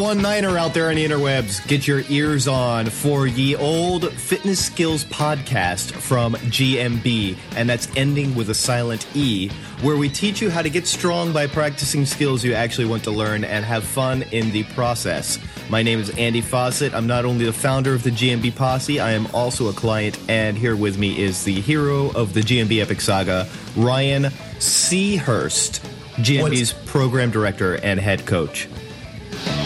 one niner out there on the interwebs, get your ears on for ye old fitness skills podcast from GMB, and that's ending with a silent E, where we teach you how to get strong by practicing skills you actually want to learn and have fun in the process. My name is Andy Fossett. I'm not only the founder of the GMB Posse, I am also a client, and here with me is the hero of the GMB Epic Saga, Ryan Seahurst, GMB's What's- program director and head coach.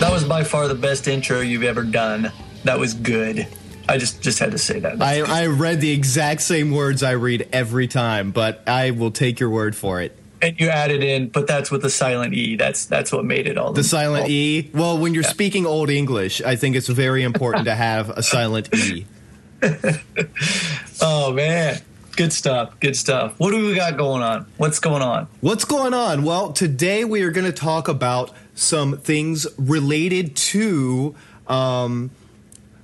That was by far the best intro you've ever done. That was good. I just just had to say that. I, I read the exact same words I read every time, but I will take your word for it. And you added in, but that's with the silent e. That's that's what made it all. The silent all. e. Well, when you're yeah. speaking Old English, I think it's very important to have a silent e. oh man, good stuff. Good stuff. What do we got going on? What's going on? What's going on? Well, today we are going to talk about some things related to um,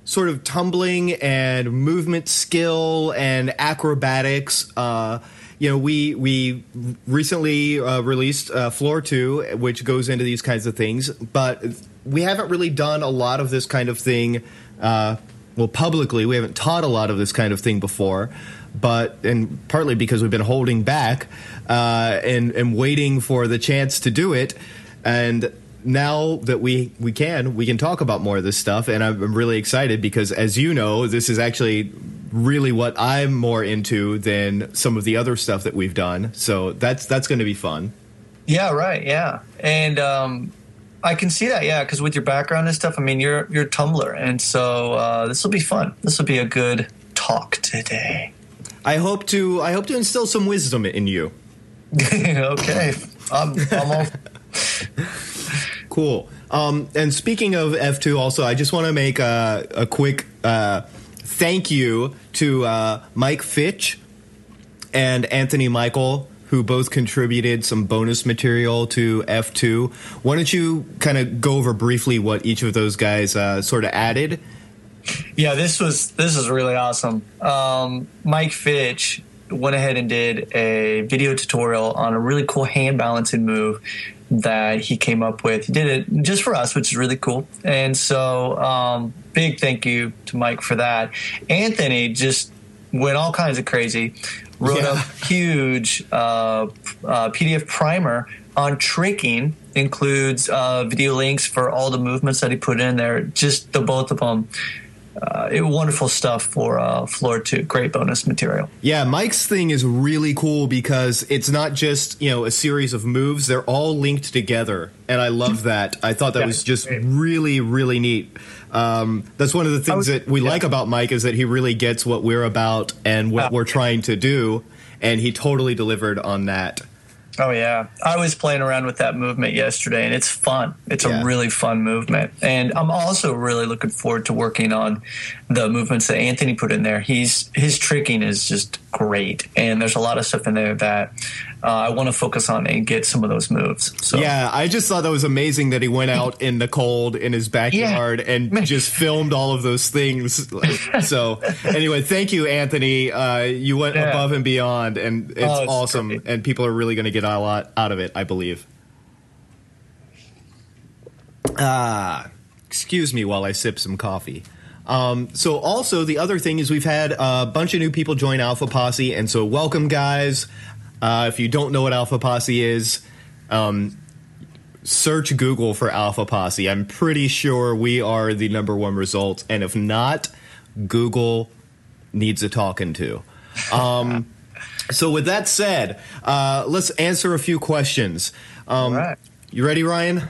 sort of tumbling and movement skill and acrobatics. Uh, you know, we we recently uh, released uh, Floor Two, which goes into these kinds of things, but we haven't really done a lot of this kind of thing. Uh, well, publicly, we haven't taught a lot of this kind of thing before, but and partly because we've been holding back uh, and and waiting for the chance to do it, and now that we we can we can talk about more of this stuff and i'm really excited because as you know this is actually really what i'm more into than some of the other stuff that we've done so that's that's going to be fun yeah right yeah and um I can see that, yeah, because with your background and stuff, I mean, you're you're a tumbler, and so uh, this will be fun. This will be a good talk today. I hope to I hope to instill some wisdom in you. okay, I'm, I'm all. Cool. Um, and speaking of F2, also, I just want to make a, a quick uh, thank you to uh, Mike Fitch and Anthony Michael, who both contributed some bonus material to F2. Why don't you kind of go over briefly what each of those guys uh, sort of added? Yeah, this was this is really awesome. Um, Mike Fitch went ahead and did a video tutorial on a really cool hand balancing move that he came up with. He did it just for us, which is really cool. And so, um, big thank you to Mike for that. Anthony just went all kinds of crazy, wrote yeah. a huge uh, uh, PDF primer on tricking, includes uh, video links for all the movements that he put in there, just the both of them uh, it, wonderful stuff for uh, floor two. Great bonus material. Yeah, Mike's thing is really cool because it's not just you know a series of moves; they're all linked together, and I love that. I thought that yeah, was just great. really, really neat. Um, that's one of the things was, that we yeah. like about Mike is that he really gets what we're about and what we're trying to do, and he totally delivered on that. Oh yeah, I was playing around with that movement yesterday, and it's fun. It's yeah. a really fun movement, and I'm also really looking forward to working on the movements that Anthony put in there. He's his tricking is just great, and there's a lot of stuff in there that uh, I want to focus on and get some of those moves. So yeah, I just thought that was amazing that he went out in the cold in his backyard yeah. and just filmed all of those things. so anyway, thank you, Anthony. Uh, you went yeah. above and beyond, and it's, oh, it's awesome. Great. And people are really going to get a lot out of it, I believe. Ah, excuse me while I sip some coffee. Um, so also the other thing is we've had a bunch of new people join Alpha Posse, and so welcome guys. Uh, if you don't know what Alpha Posse is, um, search Google for Alpha Posse. I'm pretty sure we are the number one result, and if not, Google needs a talking to. Um, so with that said, uh, let's answer a few questions. Um, You ready, Ryan?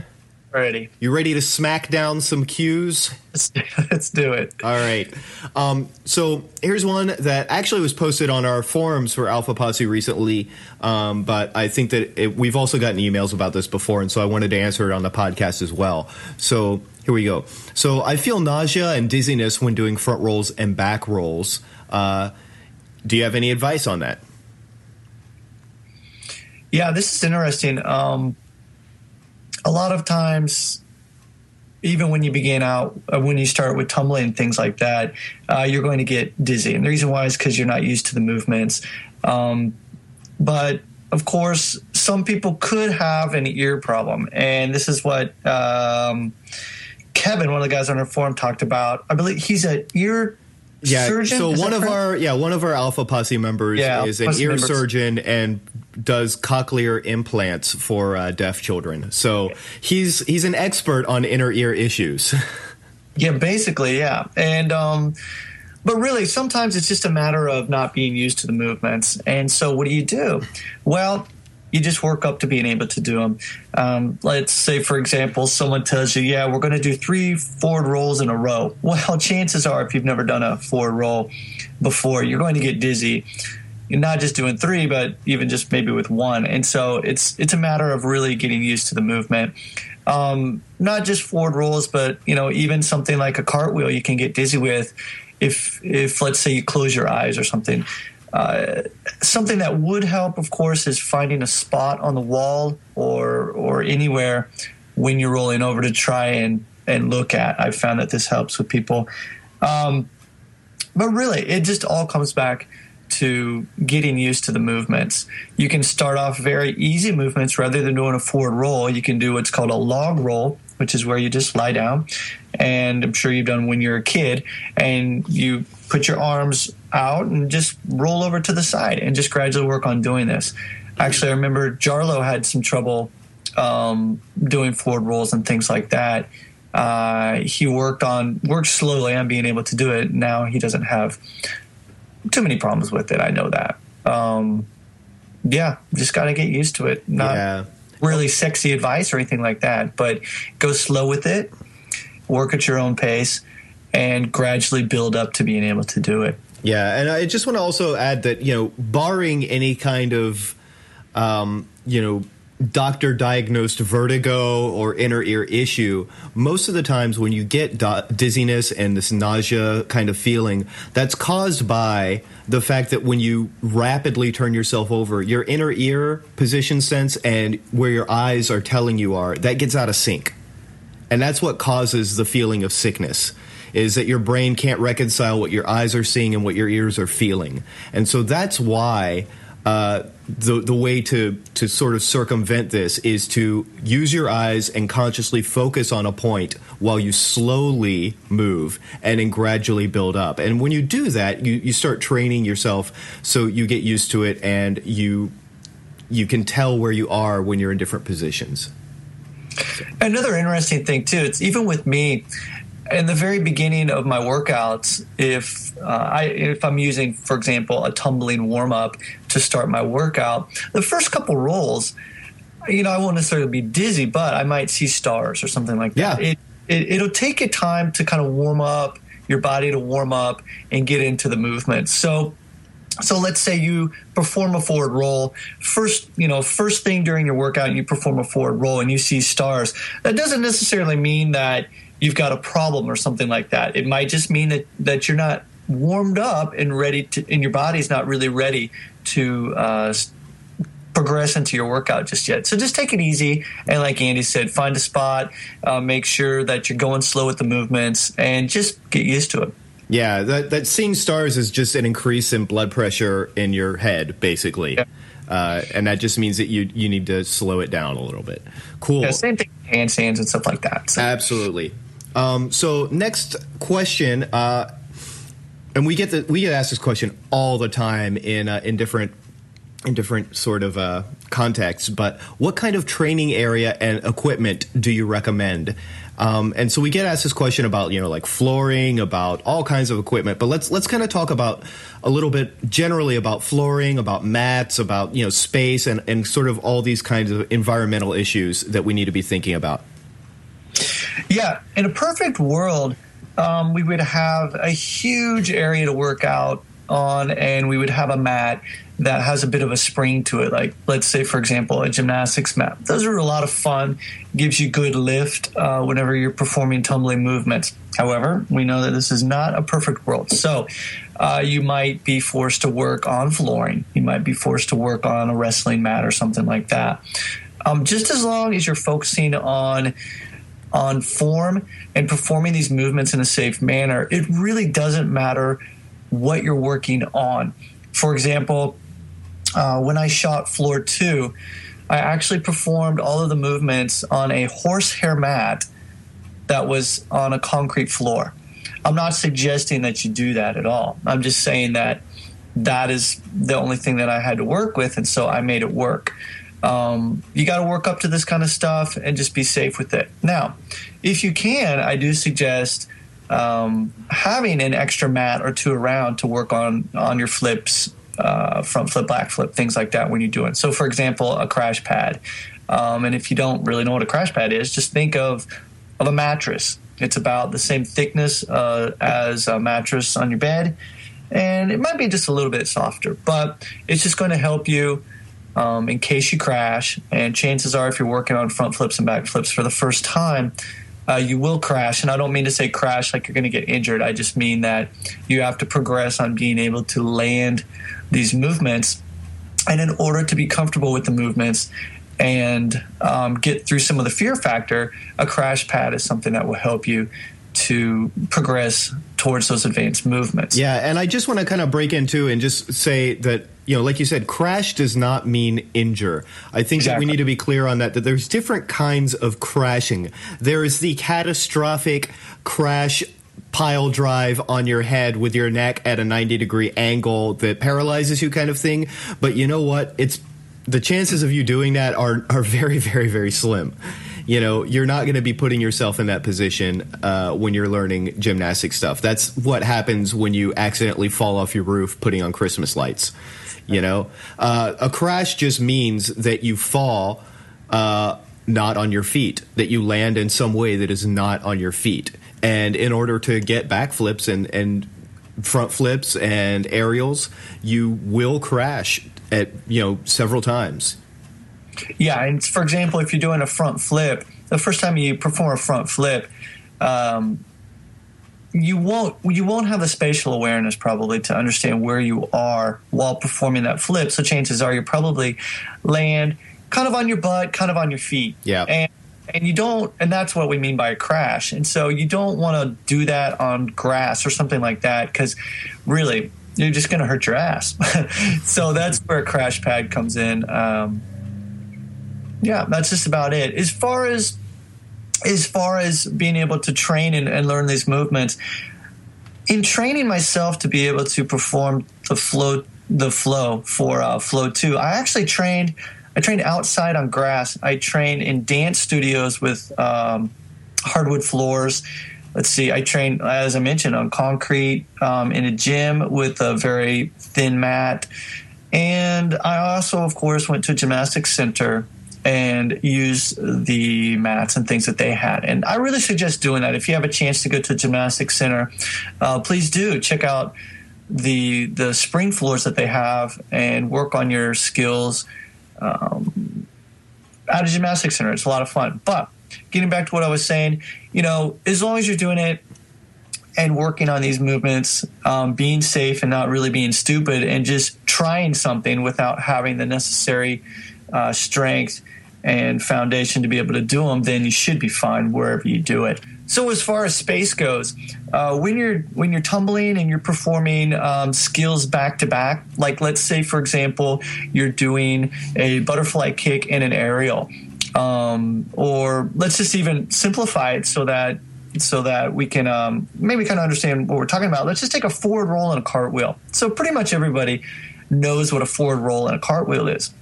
Ready. You ready to smack down some cues? Let's, let's do it. All right. Um, so here's one that actually was posted on our forums for Alpha Posse recently, um, but I think that it, we've also gotten emails about this before, and so I wanted to answer it on the podcast as well. So here we go. So I feel nausea and dizziness when doing front rolls and back rolls. Uh, do you have any advice on that? Yeah, this is interesting. Um, a lot of times even when you begin out, uh, when you start with tumbling and things like that, uh, you're going to get dizzy. And the reason why is because you're not used to the movements. Um, but of course, some people could have an ear problem. And this is what um, Kevin, one of the guys on our forum, talked about. I believe he's a ear yeah, surgeon. so Is one of our yeah one of our Alpha Posse members Yeah, is an ear members. surgeon and does cochlear implants for uh, deaf children. So he's he's an expert on inner ear issues. Yeah, basically, yeah. And um but really sometimes it's just a matter of not being used to the movements. And so what do you do? Well, you just work up to being able to do them. Um, let's say, for example, someone tells you, "Yeah, we're going to do three forward rolls in a row." Well, chances are, if you've never done a forward roll before, you're going to get dizzy. Not just doing three, but even just maybe with one. And so it's it's a matter of really getting used to the movement. Um, not just forward rolls, but you know, even something like a cartwheel, you can get dizzy with if if let's say you close your eyes or something. Uh, something that would help, of course, is finding a spot on the wall or or anywhere when you're rolling over to try and and look at. I've found that this helps with people. Um, but really, it just all comes back to getting used to the movements. You can start off very easy movements rather than doing a forward roll. You can do what's called a log roll, which is where you just lie down. And I'm sure you've done when you're a kid, and you put your arms out and just roll over to the side and just gradually work on doing this. Actually, I remember Jarlo had some trouble um, doing forward rolls and things like that. Uh, he worked on worked slowly on being able to do it. Now he doesn't have too many problems with it. I know that. Um, yeah, just got to get used to it. Not yeah. really sexy advice or anything like that, but go slow with it, work at your own pace, and gradually build up to being able to do it. Yeah, and I just want to also add that you know, barring any kind of, um, you know, doctor diagnosed vertigo or inner ear issue, most of the times when you get do- dizziness and this nausea kind of feeling, that's caused by the fact that when you rapidly turn yourself over, your inner ear position sense and where your eyes are telling you are, that gets out of sync. And that's what causes the feeling of sickness is that your brain can't reconcile what your eyes are seeing and what your ears are feeling. And so that's why uh, the the way to to sort of circumvent this is to use your eyes and consciously focus on a point while you slowly move and then gradually build up. And when you do that, you, you start training yourself so you get used to it and you you can tell where you are when you're in different positions. Another interesting thing too, it's even with me in the very beginning of my workouts, if uh, I if I'm using, for example, a tumbling warm up to start my workout, the first couple rolls, you know, I won't necessarily be dizzy, but I might see stars or something like that. Yeah. It, it it'll take you time to kind of warm up your body to warm up and get into the movement. So so let's say you perform a forward roll first you know first thing during your workout you perform a forward roll and you see stars that doesn't necessarily mean that you've got a problem or something like that it might just mean that that you're not warmed up and ready to and your body's not really ready to uh, progress into your workout just yet so just take it easy and like andy said find a spot uh, make sure that you're going slow with the movements and just get used to it Yeah, that, that seeing stars is just an increase in blood pressure in your head, basically. Yeah. Uh, and that just means that you you need to slow it down a little bit. Cool. yeah, same thing handstands and stuff like that so. Absolutely. Um, so next question, uh, and we get the, we get asked this question all the time in uh, in different in different sort of uh, contexts. But what kind of training area and equipment do you recommend? Um, and so we get asked this question about you know like flooring, about all kinds of equipment. But let's let's kind of talk about a little bit generally about flooring, about mats, about you know space, and and sort of all these kinds of environmental issues that we need to be thinking about. Yeah, in a perfect world, um, we would have a huge area to work out on, and we would have a mat that has a bit of a spring to it. Like, let's say, for example, a gymnastics mat. Those are a lot of fun, gives you good lift uh, whenever you're performing tumbling movements. However, we know that this is not a perfect world. So, uh, you might be forced to work on flooring. You might be forced to work on a wrestling mat or something like that. Um, just as long as you're focusing on on form and performing these movements in a safe manner, it really doesn't matter what you're working on. For example, uh, when I shot floor two, I actually performed all of the movements on a horsehair mat that was on a concrete floor. I'm not suggesting that you do that at all. I'm just saying that that is the only thing that I had to work with, and so I made it work. Um, you got to work up to this kind of stuff and just be safe with it. Now, if you can, I do suggest um, having an extra mat or two around to work on on your flips, uh, front flip, back flip, things like that when you do it. So, for example, a crash pad. Um, and if you don't really know what a crash pad is, just think of of a mattress. It's about the same thickness uh, as a mattress on your bed, and it might be just a little bit softer, but it's just going to help you um, in case you crash. And chances are, if you're working on front flips and back flips for the first time, uh, you will crash. And I don't mean to say crash like you're going to get injured. I just mean that you have to progress on being able to land these movements. And in order to be comfortable with the movements and um, get through some of the fear factor, a crash pad is something that will help you to progress towards those advanced movements. Yeah, and I just want to kind of break into and just say that you know, like you said, crash does not mean injure. I think exactly. that we need to be clear on that. That there's different kinds of crashing. There is the catastrophic crash pile drive on your head with your neck at a 90 degree angle that paralyzes you kind of thing but you know what it's the chances of you doing that are are very very very slim you know, you're not going to be putting yourself in that position uh, when you're learning gymnastic stuff. That's what happens when you accidentally fall off your roof putting on Christmas lights. You know, uh, a crash just means that you fall uh, not on your feet, that you land in some way that is not on your feet. And in order to get backflips and, and front flips and aerials, you will crash at you know several times. Yeah, and for example, if you're doing a front flip, the first time you perform a front flip, um, you won't you won't have the spatial awareness probably to understand where you are while performing that flip. So chances are you probably land kind of on your butt, kind of on your feet. Yeah. And and you don't and that's what we mean by a crash. And so you don't want to do that on grass or something like that cuz really you're just going to hurt your ass. so that's where a crash pad comes in. Um, yeah, that's just about it. As far as as far as being able to train and, and learn these movements, in training myself to be able to perform the flow the flow for uh, flow two, I actually trained. I trained outside on grass. I trained in dance studios with um, hardwood floors. Let's see. I trained, as I mentioned, on concrete um, in a gym with a very thin mat, and I also, of course, went to a gymnastics center and use the mats and things that they had. And I really suggest doing that. If you have a chance to go to a gymnastics center, uh, please do check out the the spring floors that they have and work on your skills um, at a gymnastics center. It's a lot of fun. But getting back to what I was saying, you know, as long as you're doing it and working on these movements, um, being safe and not really being stupid, and just trying something without having the necessary uh, strength and foundation to be able to do them, then you should be fine wherever you do it. So as far as space goes, uh, when you're when you're tumbling and you're performing um, skills back to back, like let's say for example you're doing a butterfly kick and an aerial, um, or let's just even simplify it so that so that we can um, maybe kind of understand what we're talking about. Let's just take a forward roll and a cartwheel. So pretty much everybody knows what a forward roll and a cartwheel is.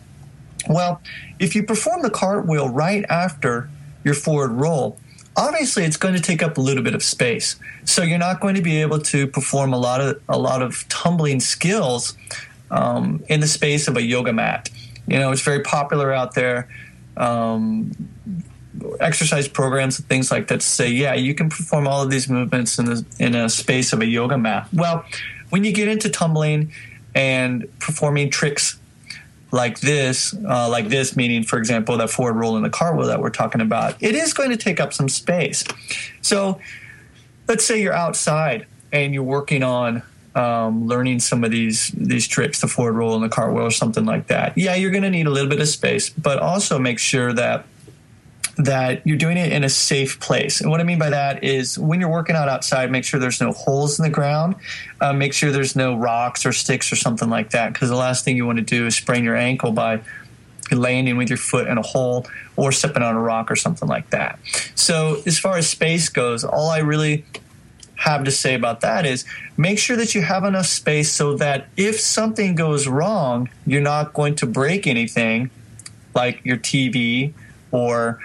Well, if you perform the cartwheel right after your forward roll, obviously it's going to take up a little bit of space. So you're not going to be able to perform a lot of a lot of tumbling skills um, in the space of a yoga mat. You know, it's very popular out there. Um, exercise programs and things like that say, yeah, you can perform all of these movements in the in a space of a yoga mat. Well, when you get into tumbling and performing tricks like this, uh, like this, meaning, for example, that forward roll in the cartwheel that we're talking about, it is going to take up some space. So let's say you're outside and you're working on um, learning some of these these tricks, the forward roll in the cartwheel or something like that. Yeah, you're going to need a little bit of space, but also make sure that that you're doing it in a safe place. And what I mean by that is when you're working out outside, make sure there's no holes in the ground. Uh, make sure there's no rocks or sticks or something like that, because the last thing you want to do is sprain your ankle by landing with your foot in a hole or stepping on a rock or something like that. So, as far as space goes, all I really have to say about that is make sure that you have enough space so that if something goes wrong, you're not going to break anything like your TV or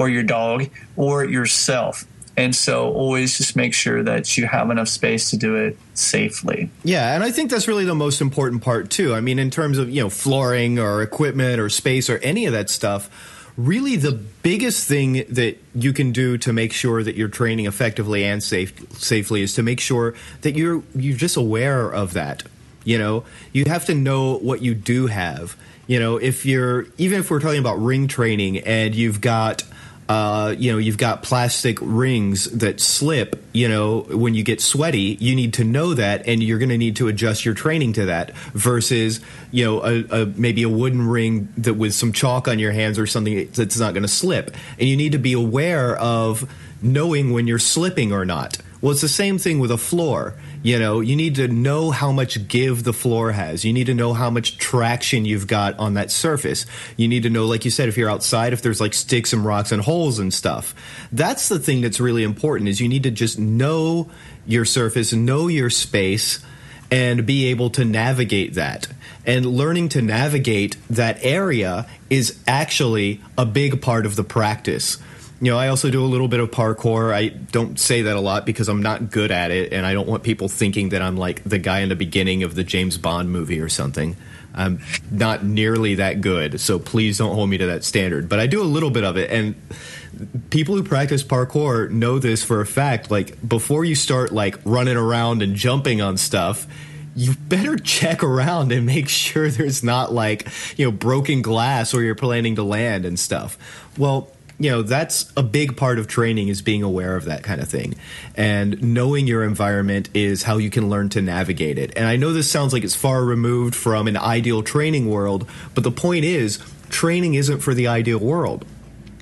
or your dog or yourself. And so always just make sure that you have enough space to do it safely. Yeah, and I think that's really the most important part too. I mean, in terms of, you know, flooring or equipment or space or any of that stuff, really the biggest thing that you can do to make sure that you're training effectively and safe, safely is to make sure that you're you're just aware of that. You know, you have to know what you do have. You know, if you're even if we're talking about ring training and you've got uh, you know, you've got plastic rings that slip, you know, when you get sweaty, you need to know that and you're going to need to adjust your training to that versus, you know, a, a, maybe a wooden ring that with some chalk on your hands or something that's not going to slip. And you need to be aware of knowing when you're slipping or not. Well, it's the same thing with a floor. You know, you need to know how much give the floor has. You need to know how much traction you've got on that surface. You need to know, like you said, if you're outside, if there's like sticks and rocks and holes and stuff. That's the thing that's really important is you need to just know your surface, know your space, and be able to navigate that. And learning to navigate that area is actually a big part of the practice you know, I also do a little bit of parkour. I don't say that a lot because I'm not good at it, and I don't want people thinking that I'm like the guy in the beginning of the James Bond movie or something. I'm not nearly that good, so please don't hold me to that standard. But I do a little bit of it, and people who practice parkour know this for a fact. Like before you start like running around and jumping on stuff, you better check around and make sure there's not like you know broken glass or you're planning to land and stuff. Well you know that's a big part of training is being aware of that kind of thing. And knowing your environment is how you can learn to navigate it. And i know this sounds like it's far removed from an ideal training world but the point is training isn't for the ideal world.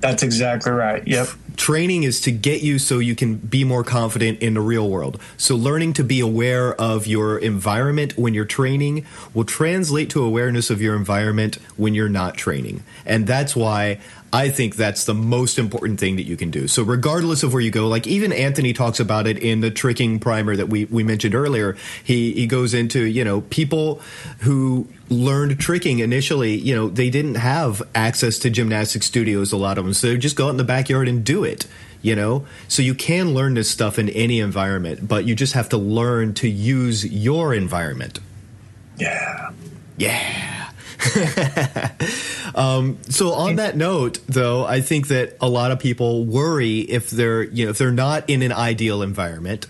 That's exactly right. Yep training is to get you so you can be more confident in the real world. So learning to be aware of your environment when you're training will translate to awareness of your environment when you're not training. And that's why I think that's the most important thing that you can do. So regardless of where you go, like even Anthony talks about it in the tricking primer that we, we mentioned earlier. He he goes into, you know, people who learned tricking initially, you know, they didn't have access to gymnastic studios, a lot of them. So they just go out in the backyard and do it. You know, so you can learn this stuff in any environment, but you just have to learn to use your environment. Yeah. Yeah. um, so on that note, though, I think that a lot of people worry if they're you know if they're not in an ideal environment.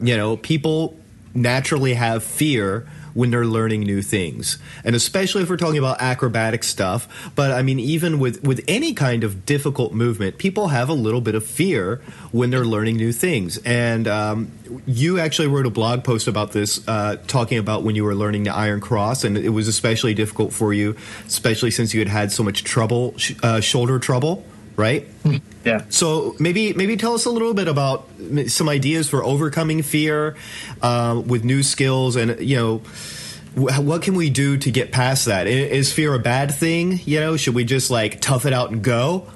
You know, people naturally have fear when they're learning new things. And especially if we're talking about acrobatic stuff, but I mean even with with any kind of difficult movement, people have a little bit of fear when they're learning new things. And um, you actually wrote a blog post about this, uh, talking about when you were learning the Iron Cross, and it was especially difficult for you, especially since you had had so much trouble, uh, shoulder trouble right? Yeah. So maybe maybe tell us a little bit about some ideas for overcoming fear uh, with new skills, and you know. What can we do to get past that? Is fear a bad thing? You know, should we just like tough it out and go?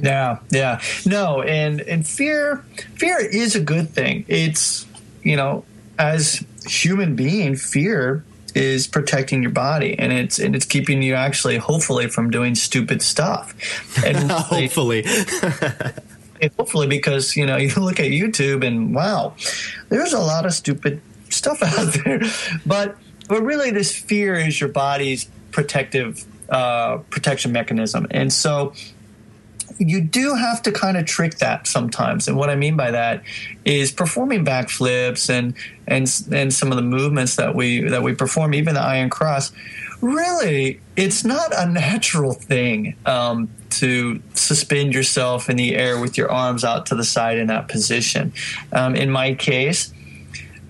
Yeah, yeah. No, and and fear fear is a good thing. It's you know, as human being, fear is protecting your body and it's and it's keeping you actually hopefully from doing stupid stuff. And hopefully. Hopefully because you know you look at youtube and wow there's a lot of stupid stuff out there. But but really this fear is your body's protective uh, protection mechanism. And so you do have to kind of trick that sometimes. And what I mean by that is performing backflips and and and some of the movements that we that we perform, even the iron cross. Really, it's not a natural thing um, to suspend yourself in the air with your arms out to the side in that position. Um, in my case,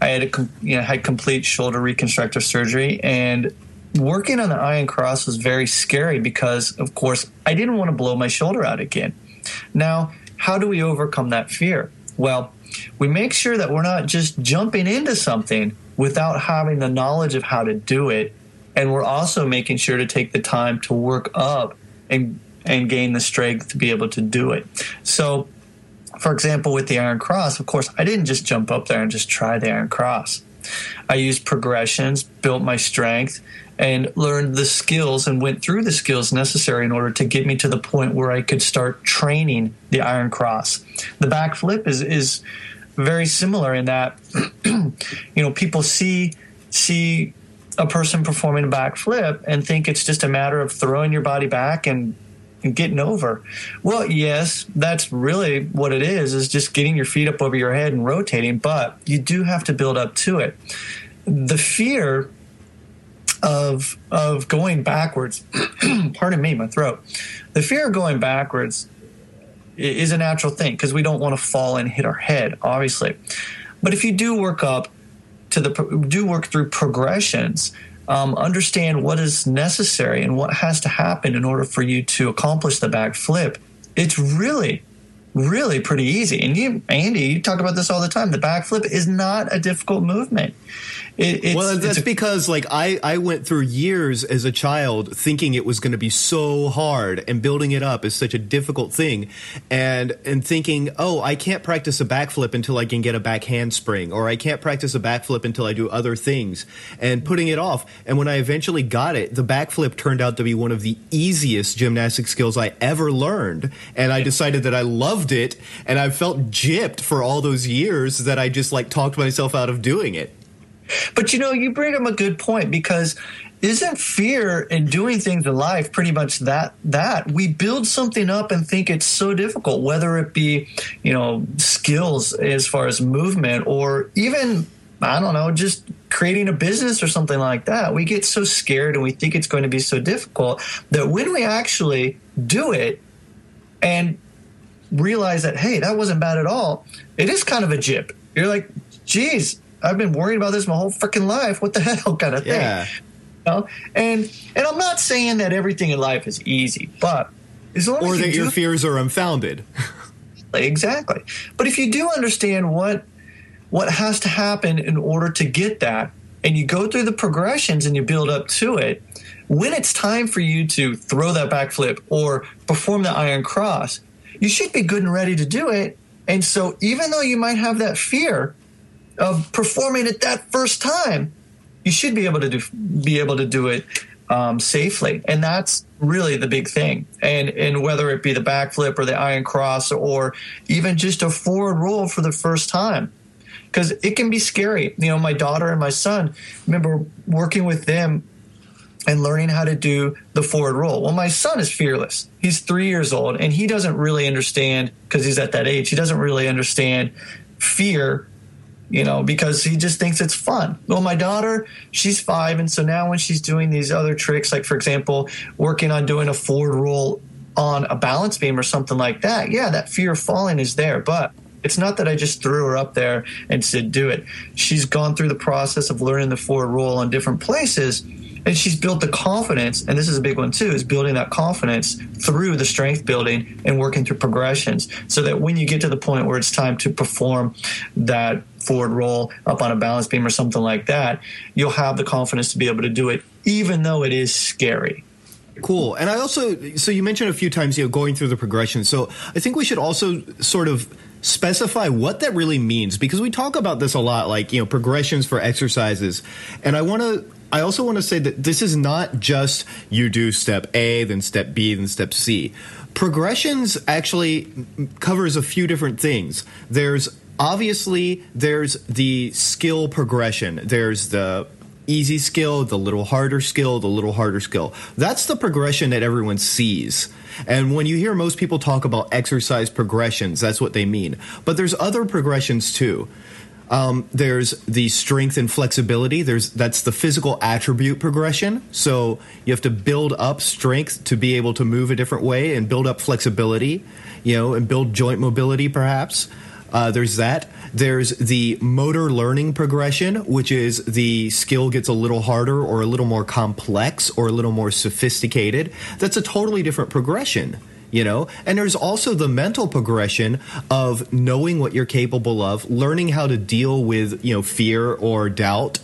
I had a, you know had complete shoulder reconstructive surgery, and working on the iron cross was very scary because, of course, I didn't want to blow my shoulder out again. Now, how do we overcome that fear? Well, we make sure that we're not just jumping into something without having the knowledge of how to do it and we're also making sure to take the time to work up and and gain the strength to be able to do it. So, for example, with the Iron Cross, of course, I didn't just jump up there and just try the Iron Cross. I used progressions, built my strength, and learned the skills and went through the skills necessary in order to get me to the point where I could start training the Iron Cross. The backflip is is very similar in that you know people see see a person performing a backflip and think it's just a matter of throwing your body back and and getting over. Well, yes, that's really what it is, is just getting your feet up over your head and rotating, but you do have to build up to it. The fear of of going backwards, pardon me, my throat. The fear of going backwards is a natural thing because we don't want to fall and hit our head, obviously. But if you do work up to the do work through progressions, um, understand what is necessary and what has to happen in order for you to accomplish the back flip. It's really, really pretty easy. And you, Andy, you talk about this all the time. The back flip is not a difficult movement. It, well, that's a, because like I, I went through years as a child thinking it was going to be so hard and building it up is such a difficult thing and and thinking, "Oh, I can't practice a backflip until I can get a back handspring or I can't practice a backflip until I do other things." And putting it off. And when I eventually got it, the backflip turned out to be one of the easiest gymnastic skills I ever learned, and I decided that I loved it and I felt gypped for all those years that I just like talked myself out of doing it. But you know, you bring up a good point because isn't fear in doing things in life pretty much that that? We build something up and think it's so difficult whether it be you know skills as far as movement or even i don't know just creating a business or something like that. We get so scared and we think it's going to be so difficult that when we actually do it and realize that hey that wasn't bad at all it is kind of a jip you're like geez I've been worried about this my whole freaking life. What the hell, kind of thing. Yeah. You know? And and I'm not saying that everything in life is easy, but as long or as that you your fears are unfounded. exactly. But if you do understand what what has to happen in order to get that, and you go through the progressions and you build up to it, when it's time for you to throw that backflip or perform the iron cross, you should be good and ready to do it. And so, even though you might have that fear, of performing it that first time, you should be able to do be able to do it um, safely, and that's really the big thing. And and whether it be the backflip or the iron cross or even just a forward roll for the first time, because it can be scary. You know, my daughter and my son. Remember working with them and learning how to do the forward roll. Well, my son is fearless. He's three years old and he doesn't really understand because he's at that age. He doesn't really understand fear you know, because he just thinks it's fun. Well, my daughter, she's five, and so now when she's doing these other tricks, like for example, working on doing a forward roll on a balance beam or something like that, yeah, that fear of falling is there, but it's not that I just threw her up there and said, do it. She's gone through the process of learning the forward roll on different places and she's built the confidence and this is a big one too is building that confidence through the strength building and working through progressions so that when you get to the point where it's time to perform that forward roll up on a balance beam or something like that you'll have the confidence to be able to do it even though it is scary Cool. And I also, so you mentioned a few times, you know, going through the progression. So I think we should also sort of specify what that really means because we talk about this a lot, like, you know, progressions for exercises. And I want to I also want to say that this is not just you do step A, then step B, then step C. Progressions actually covers a few different things. There's obviously there's the skill progression. There's the easy skill, the little harder skill, the little harder skill. That's the progression that everyone sees. And when you hear most people talk about exercise progressions, that's what they mean. But there's other progressions too. Um, there's the strength and flexibility. There's that's the physical attribute progression. So you have to build up strength to be able to move a different way and build up flexibility, you know, and build joint mobility perhaps. Uh, there's that. There's the motor learning progression, which is the skill gets a little harder or a little more complex or a little more sophisticated. That's a totally different progression you know? And there's also the mental progression of knowing what you're capable of learning how to deal with you know fear or doubt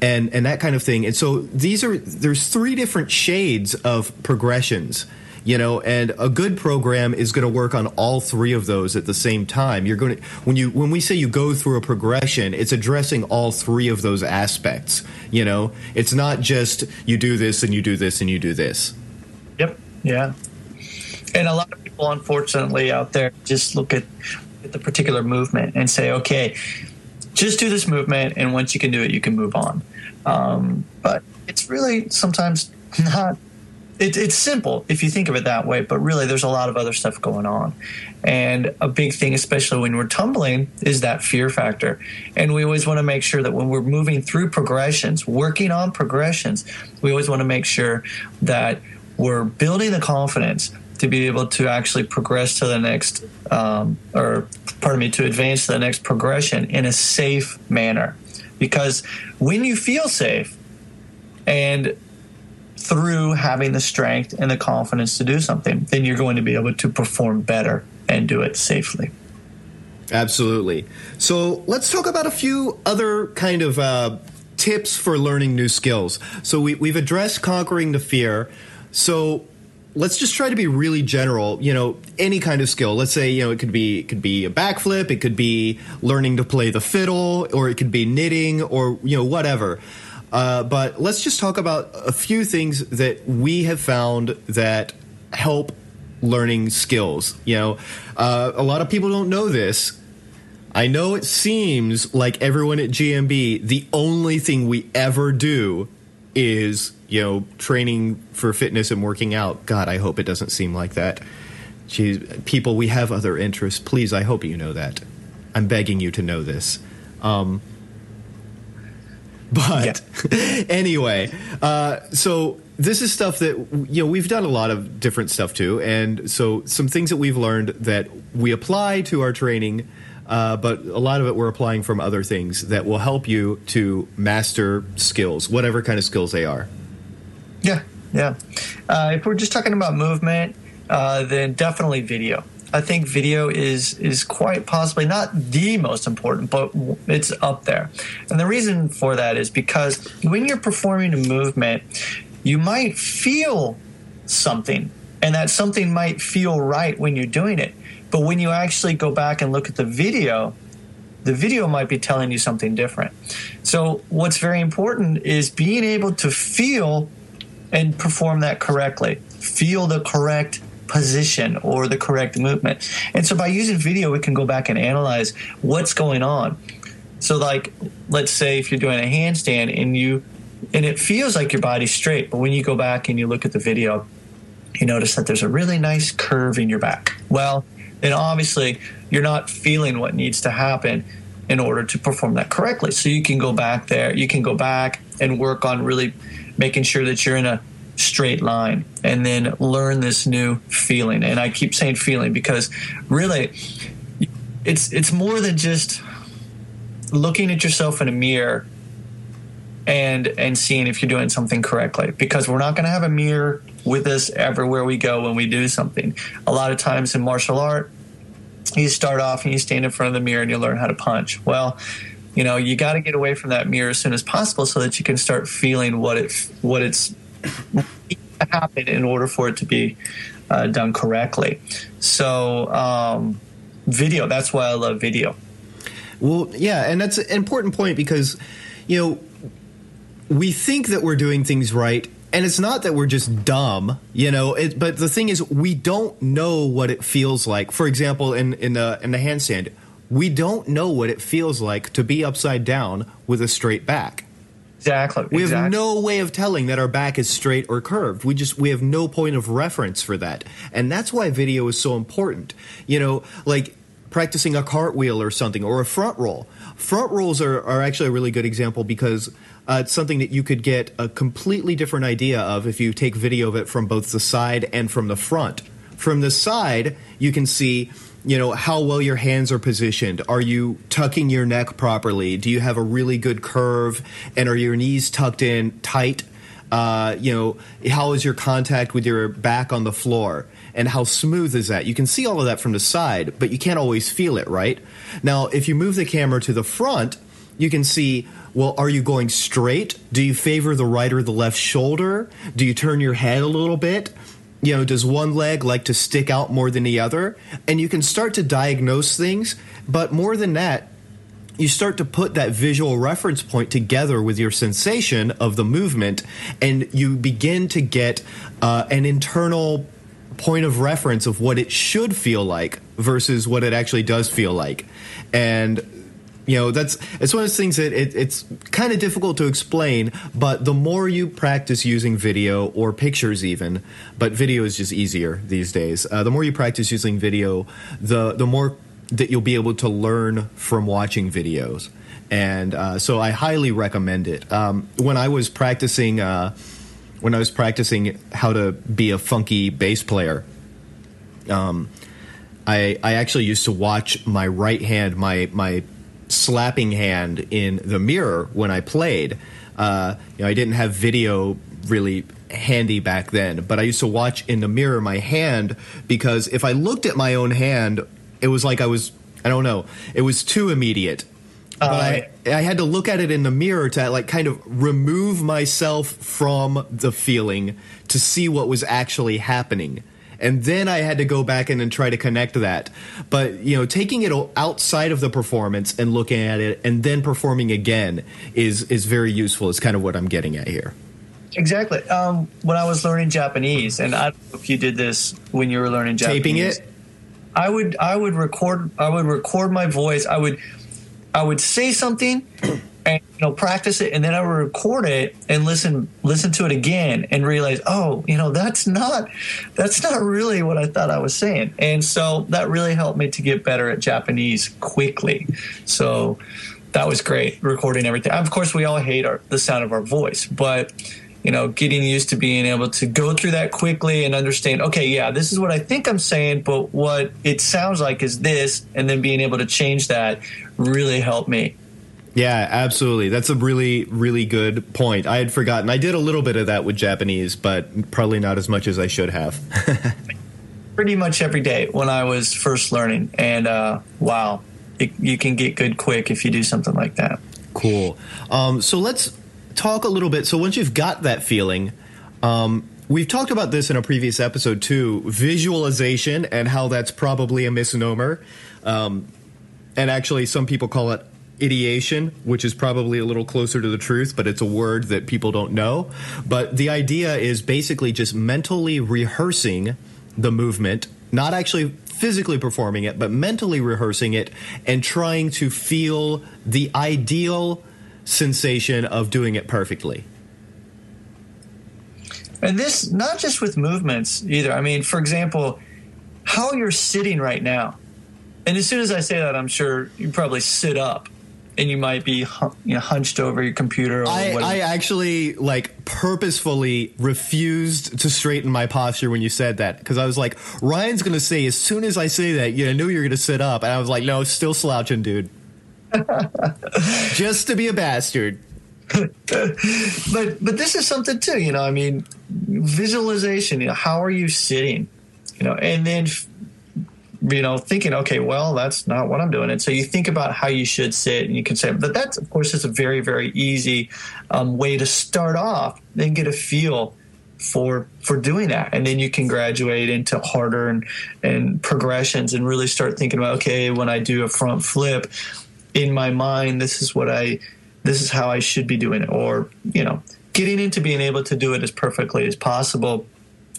and and that kind of thing. And so these are there's three different shades of progressions you know? And a good program is going to work on all three of those at the same time. You're going to when you when we say you go through a progression it's addressing all three of those aspects you know? It's not just you do this and you do this and you do this. Yep. Yeah and a lot of people unfortunately out there just look at, at the particular movement and say okay just do this movement and once you can do it you can move on um, but it's really sometimes not it, it's simple if you think of it that way, but really there's a lot of other stuff going on. And a big thing, especially when we're tumbling, is that fear factor. And we always want to make sure that when we're moving through progressions, working on progressions, we always want to make sure that we're building the confidence to be able to actually progress to the next, um, or pardon me, to advance to the next progression in a safe manner. Because when you feel safe and through having the strength and the confidence to do something, then you're going to be able to perform better and do it safely. Absolutely. So let's talk about a few other kind of uh, tips for learning new skills. So we, we've addressed conquering the fear. So let's just try to be really general you know any kind of skill let's say you know it could be it could be a backflip it could be learning to play the fiddle or it could be knitting or you know whatever uh, but let's just talk about a few things that we have found that help learning skills. You know, uh, a lot of people don't know this. I know it seems like everyone at GMB, the only thing we ever do is, you know, training for fitness and working out. God, I hope it doesn't seem like that. Jeez, people, we have other interests. Please, I hope you know that. I'm begging you to know this. Um, but yeah. anyway, uh, so this is stuff that you know we've done a lot of different stuff too, and so some things that we've learned that we apply to our training. Uh, but a lot of it we're applying from other things that will help you to master skills, whatever kind of skills they are. Yeah, yeah. Uh, if we're just talking about movement, uh, then definitely video. I think video is is quite possibly not the most important, but it's up there. And the reason for that is because when you're performing a movement, you might feel something, and that something might feel right when you're doing it. But when you actually go back and look at the video, the video might be telling you something different. So, what's very important is being able to feel and perform that correctly. Feel the correct position or the correct movement. And so by using video, we can go back and analyze what's going on. So, like, let's say if you're doing a handstand and you, and it feels like your body's straight, but when you go back and you look at the video, you notice that there's a really nice curve in your back. Well, then obviously you're not feeling what needs to happen in order to perform that correctly. So you can go back there, you can go back and work on really making sure that you're in a straight line and then learn this new feeling. And I keep saying feeling because really it's it's more than just looking at yourself in a mirror and and seeing if you're doing something correctly because we're not going to have a mirror with us everywhere we go when we do something. A lot of times in martial art, you start off and you stand in front of the mirror and you learn how to punch. Well, you know, you got to get away from that mirror as soon as possible so that you can start feeling what it what it's happen in order for it to be uh, done correctly. So, um, video, that's why I love video. Well, yeah, and that's an important point because, you know, we think that we're doing things right and it's not that we're just dumb, you know. It, but the thing is, we don't know what it feels like. For example, in in the in the handstand, we don't know what it feels like to be upside down with a straight back. Exactly. We exactly. have no way of telling that our back is straight or curved. We just we have no point of reference for that. And that's why video is so important. You know, like practicing a cartwheel or something or a front roll. Front rolls are, are actually a really good example because uh, it's something that you could get a completely different idea of if you take video of it from both the side and from the front. From the side, you can see you know how well your hands are positioned. Are you tucking your neck properly? Do you have a really good curve? And are your knees tucked in tight? Uh, you know how is your contact with your back on the floor? And how smooth is that? You can see all of that from the side but you can't always feel it right? Now if you move the camera to the front you can see well, are you going straight? Do you favor the right or the left shoulder? Do you turn your head a little bit? You know, does one leg like to stick out more than the other? And you can start to diagnose things, but more than that, you start to put that visual reference point together with your sensation of the movement, and you begin to get uh, an internal point of reference of what it should feel like versus what it actually does feel like. And you know that's it's one of those things that it, it's kind of difficult to explain but the more you practice using video or pictures even but video is just easier these days uh, the more you practice using video the the more that you'll be able to learn from watching videos. And uh, so i highly recommend it. Um, when i was practicing uh, when i was practicing how to be a funky bass player um, I, I actually used to watch my right hand, my my slapping hand in the mirror when I played. Uh, you know, I didn't have video really handy back then, but I used to watch in the mirror my hand because if I looked at my own hand, it was like I was I don't know, it was too immediate. But I, I had to look at it in the mirror to like kind of remove myself from the feeling to see what was actually happening and then I had to go back in and try to connect that. But you know, taking it outside of the performance and looking at it and then performing again is is very useful. Is kind of what I'm getting at here. Exactly. Um, when I was learning Japanese, and I don't know if you did this when you were learning Japanese, taping it. I would I would record I would record my voice. I would I would say something and you know practice it and then I would record it and listen listen to it again and realize oh you know that's not that's not really what I thought I was saying. And so that really helped me to get better at Japanese quickly. So that was great recording everything. Of course we all hate our the sound of our voice but you know getting used to being able to go through that quickly and understand okay yeah this is what I think I'm saying but what it sounds like is this and then being able to change that really helped me yeah, absolutely. That's a really, really good point. I had forgotten. I did a little bit of that with Japanese, but probably not as much as I should have. Pretty much every day when I was first learning. And uh, wow, it, you can get good quick if you do something like that. Cool. Um, so let's talk a little bit. So once you've got that feeling, um, we've talked about this in a previous episode too visualization and how that's probably a misnomer. Um, and actually, some people call it ideation, which is probably a little closer to the truth, but it's a word that people don't know. But the idea is basically just mentally rehearsing the movement, not actually physically performing it, but mentally rehearsing it and trying to feel the ideal sensation of doing it perfectly. And this, not just with movements either. I mean, for example, how you're sitting right now. And as soon as I say that, I'm sure you probably sit up and you might be you know, hunched over your computer. I, I, actually like purposefully refused to straighten my posture when you said that because I was like, Ryan's going to say as soon as I say that, you know, I knew you were going to sit up, and I was like, no, still slouching, dude. Just to be a bastard. but but this is something too, you know. I mean, visualization. You know, how are you sitting? You know, and then you know, thinking, okay, well, that's not what I'm doing. And so you think about how you should sit and you can say, but that's, of course, is a very, very easy um, way to start off and get a feel for for doing that. And then you can graduate into harder and and progressions and really start thinking about okay when i do a front flip in my mind this is what i this is how i should be doing it. Or you know getting into being able to do it as perfectly as possible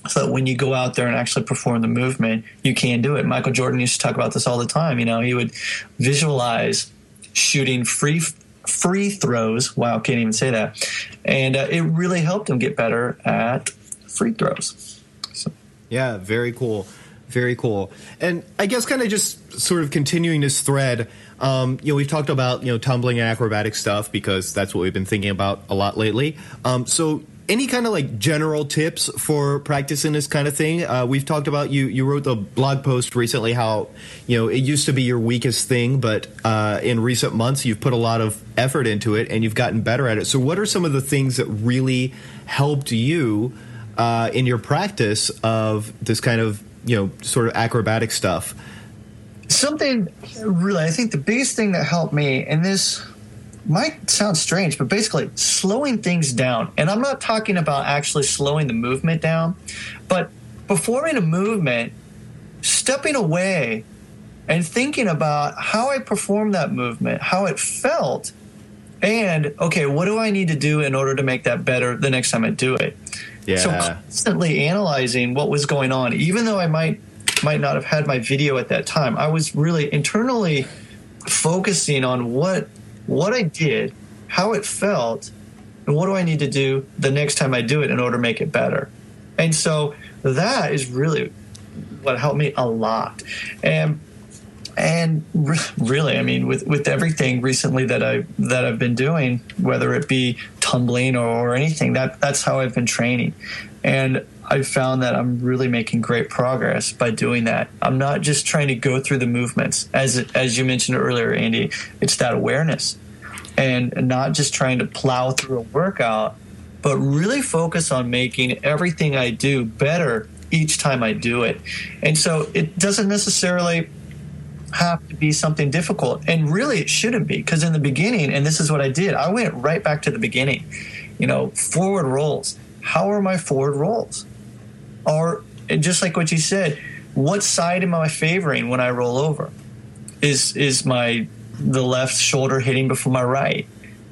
so that when you go out there and actually perform the movement, you can do it. Michael Jordan used to talk about this all the time. You know, he would visualize shooting free free throws. Wow, can't even say that. And uh, it really helped him get better at free throws. So. Yeah, very cool. Very cool. And I guess kind of just sort of continuing this thread, um, you know, we've talked about, you know, tumbling and acrobatic stuff because that's what we've been thinking about a lot lately. Um, so any kind of like general tips for practicing this kind of thing? Uh, we've talked about you. You wrote the blog post recently how you know it used to be your weakest thing, but uh, in recent months you've put a lot of effort into it and you've gotten better at it. So, what are some of the things that really helped you uh, in your practice of this kind of you know sort of acrobatic stuff? Something really, I think the biggest thing that helped me, and this might sound strange, but basically slowing things down. And I'm not talking about actually slowing the movement down, but performing a movement, stepping away and thinking about how I performed that movement, how it felt, and okay, what do I need to do in order to make that better the next time I do it? Yeah. So constantly analyzing what was going on, even though I might might not have had my video at that time, I was really internally focusing on what what I did, how it felt, and what do I need to do the next time I do it in order to make it better. And so that is really what helped me a lot. And and really, I mean, with with everything recently that I that I've been doing, whether it be tumbling or, or anything, that that's how I've been training, and I've found that I'm really making great progress by doing that. I'm not just trying to go through the movements, as as you mentioned earlier, Andy. It's that awareness, and not just trying to plow through a workout, but really focus on making everything I do better each time I do it. And so it doesn't necessarily have to be something difficult. And really, it shouldn't be because in the beginning, and this is what I did, I went right back to the beginning. You know, forward rolls. How are my forward rolls? Or just like what you said, what side am I favoring when I roll over? Is is my the left shoulder hitting before my right?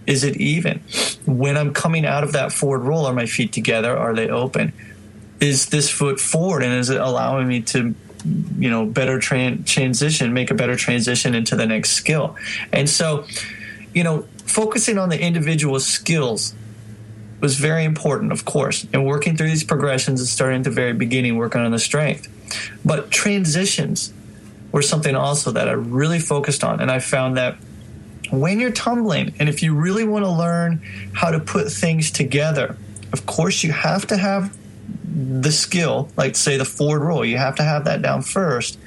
Is it even? When I'm coming out of that forward roll, are my feet together? Are they open? Is this foot forward and is it allowing me to you know better tran- transition make a better transition into the next skill and so you know focusing on the individual skills was very important of course. And working through these progressions and starting at the very beginning working on the strength. But transitions were something also that i really focused on. And i found that when you're tumbling and if you really want to learn how to put things together of course you have to have the skill, like say the forward roll, you have to have that down first.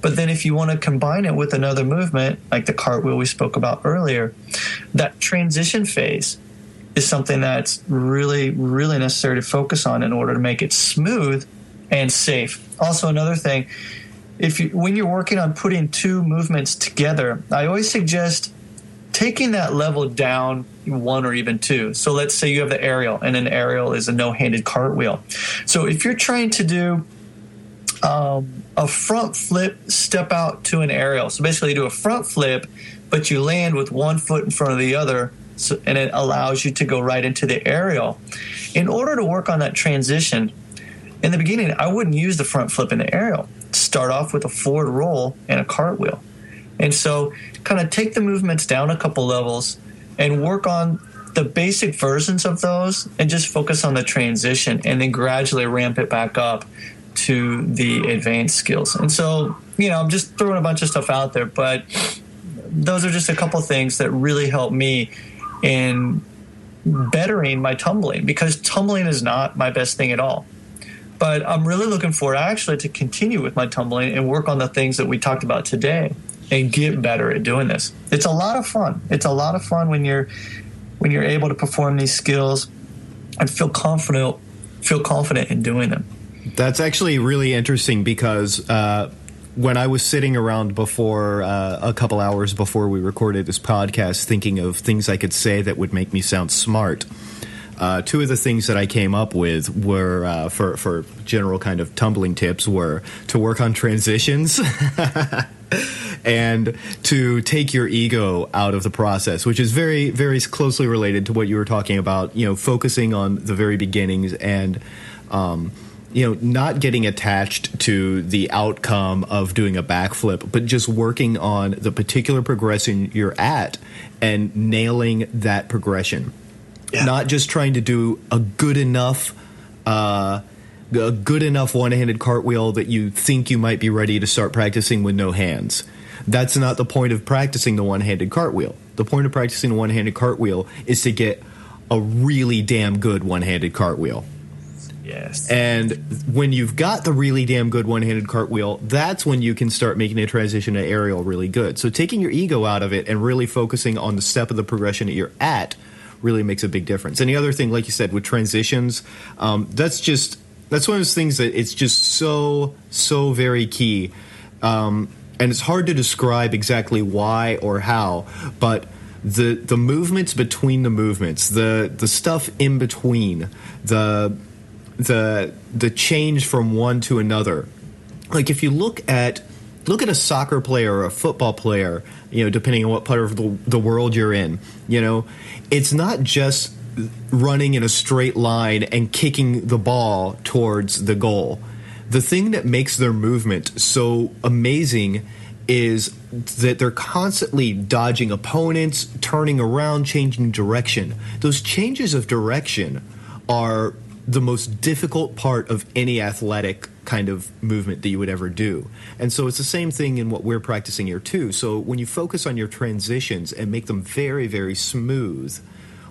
But then if you want to combine it with another movement, like the cartwheel we spoke about earlier, that transition phase is something that's really, really necessary to focus on in order to make it smooth and safe. Also, another thing, if you, when you're working on putting two movements together, I always suggest taking that level down one or even two. So let's say you have the aerial, and an aerial is a no handed cartwheel. So if you're trying to do um, a front flip, step out to an aerial, so basically you do a front flip, but you land with one foot in front of the other. So, and it allows you to go right into the aerial. In order to work on that transition, in the beginning, I wouldn't use the front flip in the aerial. Start off with a forward roll and a cartwheel. And so, kind of take the movements down a couple levels and work on the basic versions of those and just focus on the transition and then gradually ramp it back up to the advanced skills. And so, you know, I'm just throwing a bunch of stuff out there, but those are just a couple things that really help me in bettering my tumbling because tumbling is not my best thing at all. But I'm really looking forward actually to continue with my tumbling and work on the things that we talked about today and get better at doing this. It's a lot of fun. It's a lot of fun when you're when you're able to perform these skills and feel confident feel confident in doing them. That's actually really interesting because uh, when I was sitting around before uh, a couple hours before we recorded this podcast, thinking of things I could say that would make me sound smart. Uh, two of the things that I came up with were uh, for for general kind of tumbling tips were to work on transitions and to take your ego out of the process, which is very, very closely related to what you were talking about. You know, focusing on the very beginnings and. Um, you know, not getting attached to the outcome of doing a backflip, but just working on the particular progression you're at and nailing that progression. Yeah. Not just trying to do a good enough uh, a good enough one-handed cartwheel that you think you might be ready to start practicing with no hands. That's not the point of practicing the one-handed cartwheel. The point of practicing the one-handed cartwheel is to get a really damn good one-handed cartwheel. Yes. And when you've got the really damn good one-handed cartwheel, that's when you can start making a transition to aerial really good. So taking your ego out of it and really focusing on the step of the progression that you're at really makes a big difference. And the other thing, like you said, with transitions, um, that's just that's one of those things that it's just so so very key, um, and it's hard to describe exactly why or how. But the the movements between the movements, the the stuff in between, the the the change from one to another. Like if you look at look at a soccer player or a football player, you know, depending on what part of the, the world you're in, you know, it's not just running in a straight line and kicking the ball towards the goal. The thing that makes their movement so amazing is that they're constantly dodging opponents, turning around, changing direction. Those changes of direction are the most difficult part of any athletic kind of movement that you would ever do. And so it's the same thing in what we're practicing here too. So when you focus on your transitions and make them very very smooth,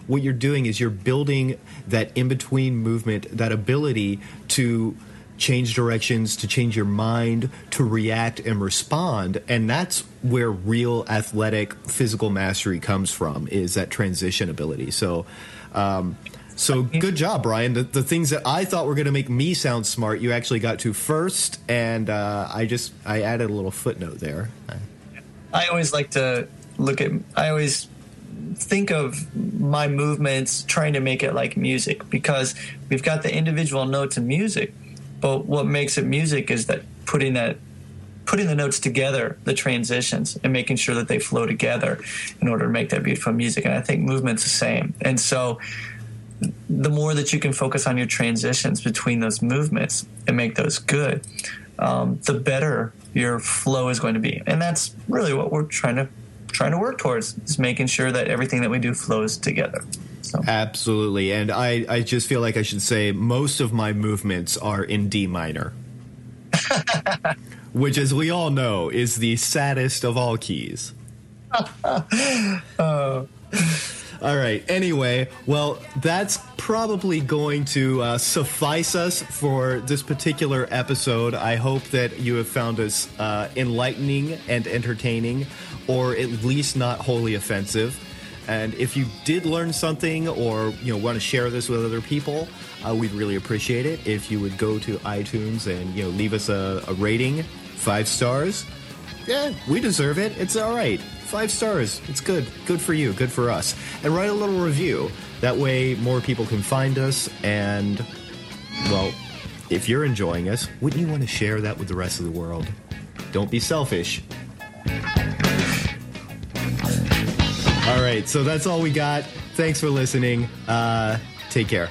what you're doing is you're building that in between movement, that ability to change directions, to change your mind, to react and respond. And that's where real athletic physical mastery comes from is that transition ability. So, um, so good job, Ryan. The, the, things that I thought were going to make me sound smart, you actually got to first, and uh, I just I added a little footnote there. I always like to look at. I always think of my movements trying to make it like music because we've got the individual notes in music, but what makes it music is that putting that putting the notes together, the transitions, and making sure that they flow together in order to make that beautiful music. And I think movement's the same. And so the more that you can focus on your transitions between those movements and make those good, um, the better your flow is going to be. And that's really what we're trying to trying to work towards is making sure that everything that we do flows together. So. Absolutely. And I, I just feel like I should say most of my movements are in D minor. which, as we all know, is the saddest of all keys. uh. All right. Anyway, well, that's probably going to uh, suffice us for this particular episode. I hope that you have found us uh, enlightening and entertaining, or at least not wholly offensive. And if you did learn something, or you know want to share this with other people, uh, we'd really appreciate it if you would go to iTunes and you know leave us a, a rating, five stars. Yeah, we deserve it. It's all right five stars. It's good. Good for you. Good for us. And write a little review. That way, more people can find us. And, well, if you're enjoying us, wouldn't you want to share that with the rest of the world? Don't be selfish. All right, so that's all we got. Thanks for listening. Uh, take care.